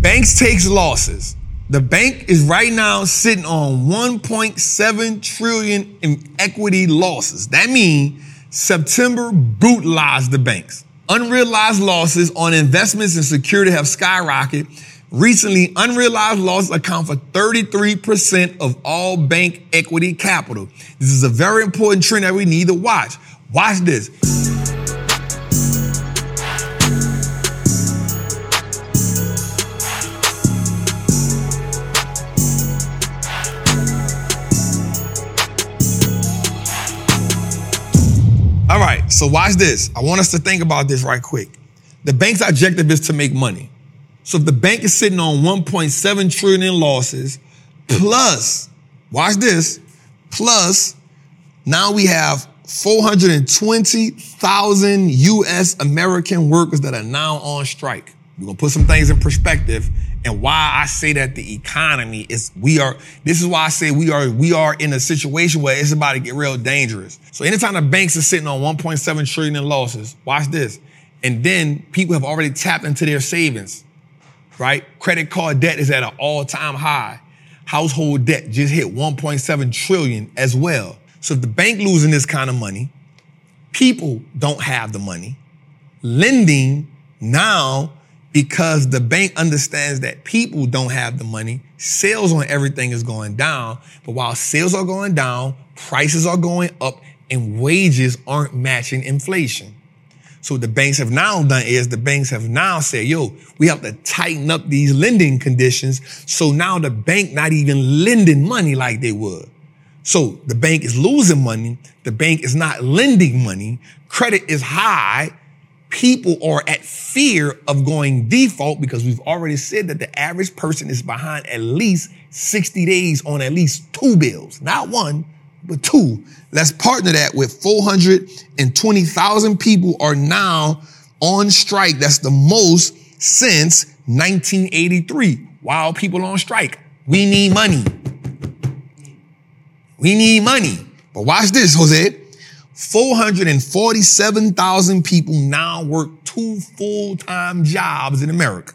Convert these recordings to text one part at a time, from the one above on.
banks takes losses. The bank is right now sitting on 1.7 trillion in equity losses. That means September brutalized the banks. Unrealized losses on investments and security have skyrocketed. Recently, unrealized losses account for 33% of all bank equity capital. This is a very important trend that we need to watch. Watch this. So watch this. I want us to think about this right quick. The bank's objective is to make money. So if the bank is sitting on 1.7 trillion in losses, plus, watch this, plus now we have 420,000 US American workers that are now on strike. We're gonna put some things in perspective and why I say that the economy is we are this is why I say we are we are in a situation where it's about to get real dangerous. So anytime the banks are sitting on 1.7 trillion in losses, watch this. And then people have already tapped into their savings, right? Credit card debt is at an all-time high. Household debt just hit 1.7 trillion as well. So if the bank losing this kind of money, people don't have the money. Lending now because the bank understands that people don't have the money. Sales on everything is going down. But while sales are going down, prices are going up and wages aren't matching inflation. So the banks have now done is the banks have now said, yo, we have to tighten up these lending conditions. So now the bank not even lending money like they would. So the bank is losing money. The bank is not lending money. Credit is high people are at fear of going default because we've already said that the average person is behind at least 60 days on at least two bills, not one, but two. Let's partner that with 420,000 people are now on strike. That's the most since 1983. While people on strike, we need money. We need money. But watch this, Jose. 447,000 people now work two full-time jobs in America.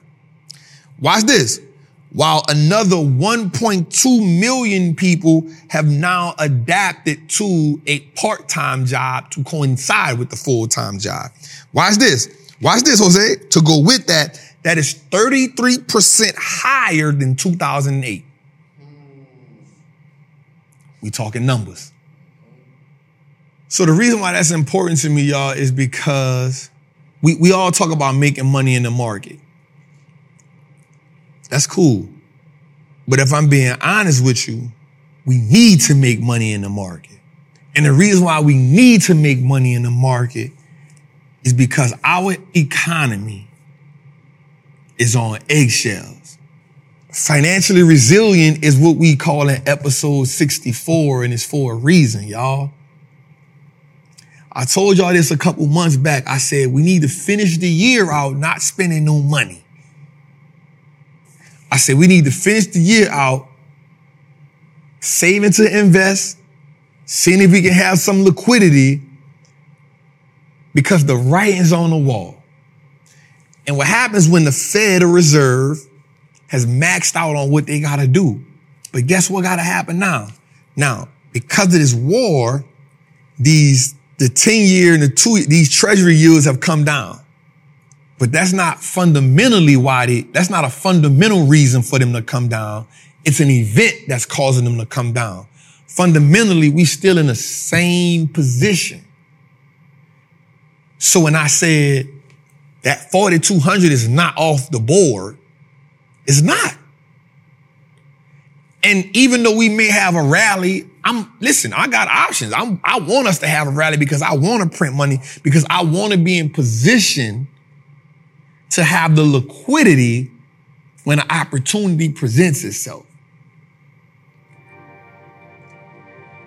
Watch this. While another 1.2 million people have now adapted to a part-time job to coincide with the full-time job. Watch this. Watch this, Jose. To go with that, that is 33% higher than 2008. We talking numbers. So the reason why that's important to me, y'all, is because we, we all talk about making money in the market. That's cool. But if I'm being honest with you, we need to make money in the market. And the reason why we need to make money in the market is because our economy is on eggshells. Financially resilient is what we call in episode 64, and it's for a reason, y'all. I told y'all this a couple months back. I said we need to finish the year out not spending no money. I said we need to finish the year out saving to invest, seeing if we can have some liquidity because the writing's on the wall. And what happens when the Federal Reserve has maxed out on what they got to do? But guess what got to happen now? Now, because of this war, these the 10 year and the two, these treasury yields have come down. But that's not fundamentally why they, that's not a fundamental reason for them to come down. It's an event that's causing them to come down. Fundamentally, we still in the same position. So when I said that 4,200 is not off the board, it's not. And even though we may have a rally, I'm listen, I got options. I'm, I want us to have a rally because I want to print money because I want to be in position to have the liquidity when an opportunity presents itself.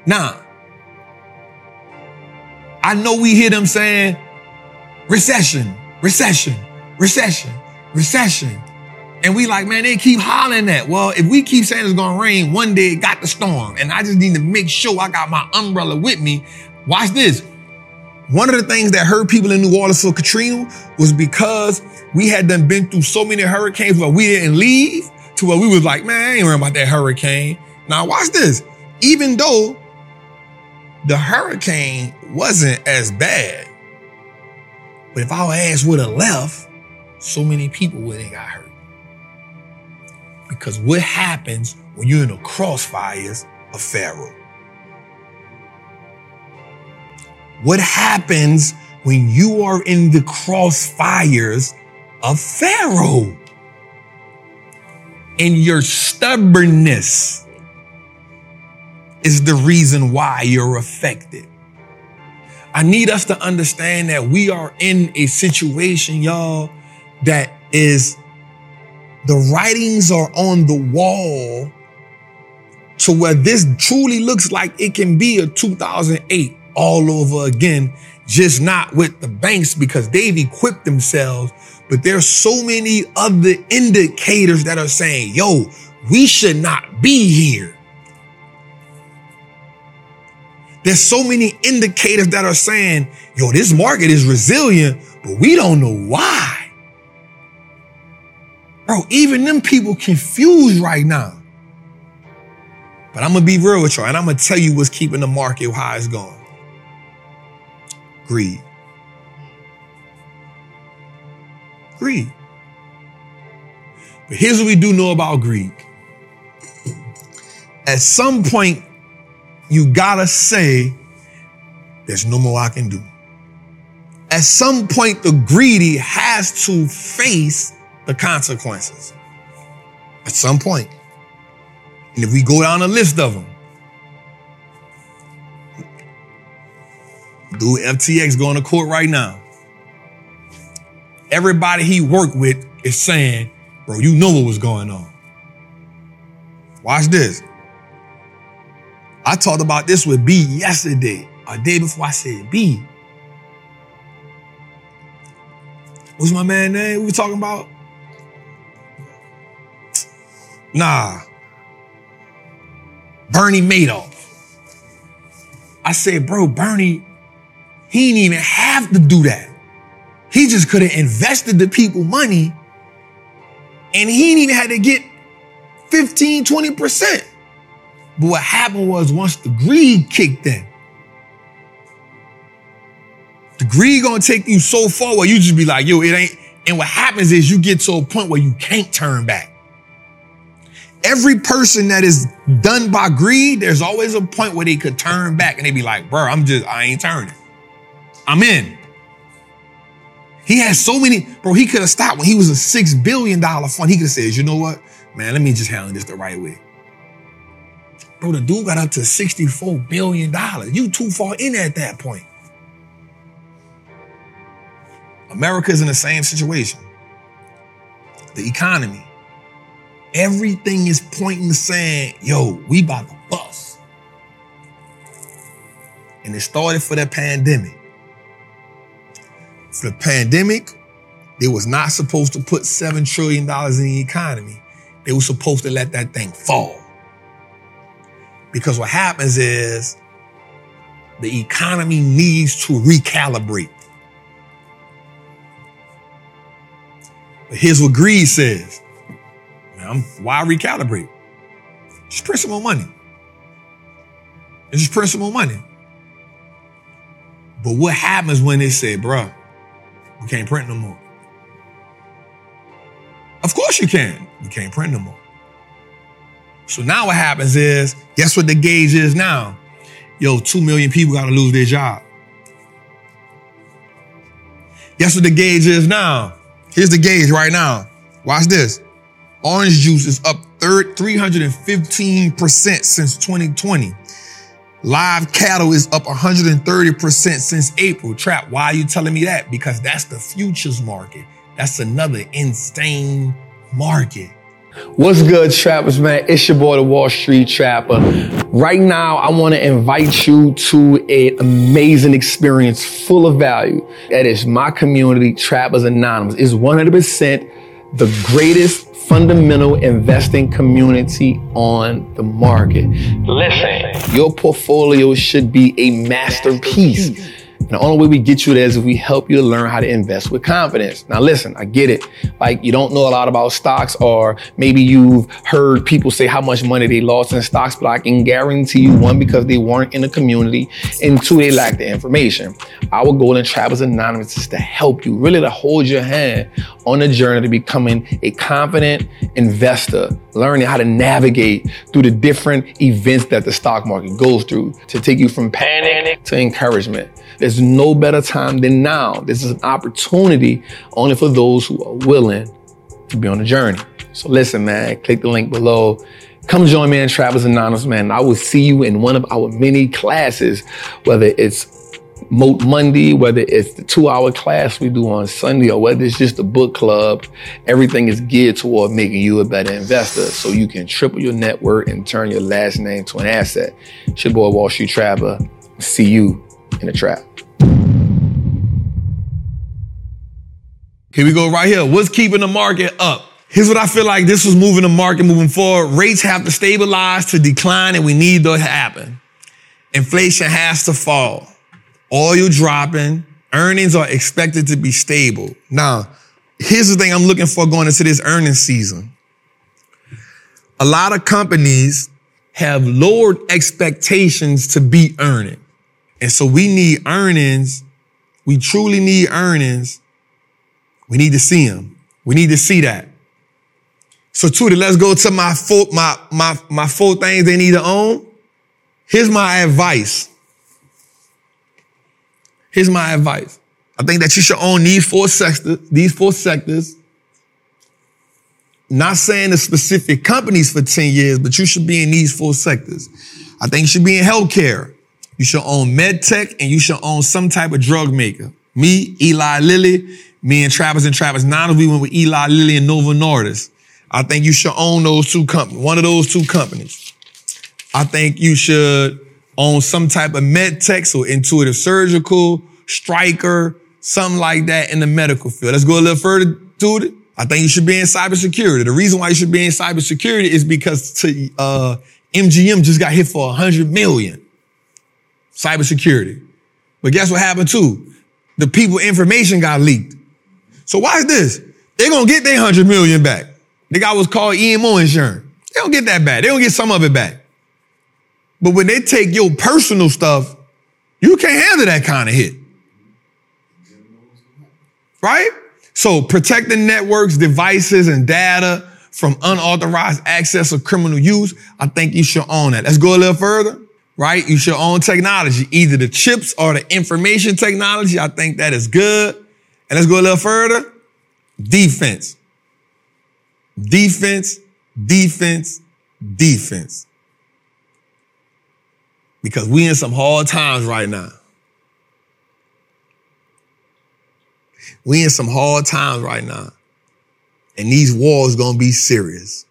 Now, I know we hear them saying recession, recession, recession, recession. And we like, man, they keep hollering that. Well, if we keep saying it's gonna rain, one day it got the storm. And I just need to make sure I got my umbrella with me. Watch this. One of the things that hurt people in New Orleans for Katrina was because we had done been through so many hurricanes where we didn't leave to where we was like, man, I ain't worrying about that hurricane. Now watch this. Even though the hurricane wasn't as bad, but if our ass would have left, so many people would have got hurt. Because what happens when you're in the crossfires of Pharaoh? What happens when you are in the crossfires of Pharaoh? And your stubbornness is the reason why you're affected. I need us to understand that we are in a situation, y'all, that is the writings are on the wall to where this truly looks like it can be a 2008 all over again, just not with the banks because they've equipped themselves. But there's so many other indicators that are saying, yo, we should not be here. There's so many indicators that are saying, yo, this market is resilient, but we don't know why. Bro, even them people confused right now. But I'm gonna be real with y'all, and I'm gonna tell you what's keeping the market how it's going. Greed. Greed. But here's what we do know about greed. At some point, you gotta say, there's no more I can do. At some point, the greedy has to face the consequences at some point. And if we go down a list of them, dude, FTX going to court right now. Everybody he worked with is saying, bro, you know what was going on. Watch this. I talked about this with B yesterday, a day before I said B. What's my man name we were talking about? Nah. Bernie Madoff. I said, bro, Bernie, he didn't even have to do that. He just could have invested the people money and he didn't even had to get 15, 20%. But what happened was once the greed kicked in, the greed gonna take you so far where you just be like, yo, it ain't. And what happens is you get to a point where you can't turn back every person that is done by greed, there's always a point where they could turn back and they be like, bro, I'm just, I ain't turning. I'm in. He has so many, bro, he could have stopped when he was a six billion dollar fund. He could have said, you know what? Man, let me just handle this the right way. Bro, the dude got up to $64 billion. You too far in at that point. America's in the same situation. The economy. Everything is pointing to saying, yo, we about to bust. And it started for that pandemic. For the pandemic, they was not supposed to put $7 trillion in the economy. They were supposed to let that thing fall. Because what happens is the economy needs to recalibrate. But here's what greed says. I'm, why recalibrate? Some more money. And just print some more money. But what happens when they say, bruh, we can't print no more? Of course you can. We can't print no more. So now what happens is, guess what the gauge is now? Yo, two million people got to lose their job. Guess what the gauge is now? Here's the gauge right now. Watch this. Orange juice is up 315% since 2020. Live cattle is up 130% since April. Trap, why are you telling me that? Because that's the futures market. That's another insane market. What's good, trappers, man? It's your boy, the Wall Street Trapper. Right now, I want to invite you to an amazing experience full of value. That is my community, Trappers Anonymous. It's 100% the greatest fundamental investing community on the market. Listen, your portfolio should be a masterpiece. And the only way we get you there is if we help you learn how to invest with confidence. Now, listen, I get it. Like, you don't know a lot about stocks, or maybe you've heard people say how much money they lost in stocks, but I can guarantee you one, because they weren't in the community, and two, they lack the information. Our goal in Trappers Anonymous is to help you, really to hold your hand on the journey to becoming a confident investor, learning how to navigate through the different events that the stock market goes through to take you from panic to encouragement. There's no better time than now. This is an opportunity only for those who are willing to be on the journey. So listen, man, click the link below. Come join me in Trappers Anonymous, man. I will see you in one of our many classes, whether it's Moat Monday, whether it's the two hour class we do on Sunday or whether it's just a book club, everything is geared toward making you a better investor so you can triple your net worth and turn your last name to an asset. It's your boy Wall Street Trapper. See you in a trap. Here we go right here. What's keeping the market up? Here's what I feel like this was moving the market moving forward. Rates have to stabilize to decline, and we need that to happen. Inflation has to fall oil dropping, earnings are expected to be stable. Now, here's the thing I'm looking for going into this earnings season. A lot of companies have lowered expectations to beat earning. And so we need earnings. We truly need earnings. We need to see them. We need to see that. So Tuda, let's go to my four, my, my, my four things they need to own. Here's my advice. Here's my advice. I think that you should own these four sectors, these four sectors. Not saying the specific companies for 10 years, but you should be in these four sectors. I think you should be in healthcare. You should own med tech and you should own some type of drug maker. Me, Eli Lilly, me and Travis and Travis Nana, we went with Eli Lilly and Novo Nordisk. I think you should own those two companies, one of those two companies. I think you should own some type of med tech, so intuitive surgical, Stryker, something like that in the medical field. Let's go a little further to it. I think you should be in cybersecurity. The reason why you should be in cybersecurity is because to, uh, MGM just got hit for a hundred million. Cybersecurity. But guess what happened too? The people information got leaked. So why is this? They're gonna get their hundred million back. They got what's called EMO insurance. They don't get that back. They don't get some of it back. But when they take your personal stuff, you can't handle that kind of hit right? So protecting networks, devices, and data from unauthorized access or criminal use, I think you should own that. Let's go a little further, right? You should own technology, either the chips or the information technology. I think that is good. And let's go a little further. Defense. Defense, defense, defense. Because we in some hard times right now. We in some hard times right now. And these wars gonna be serious.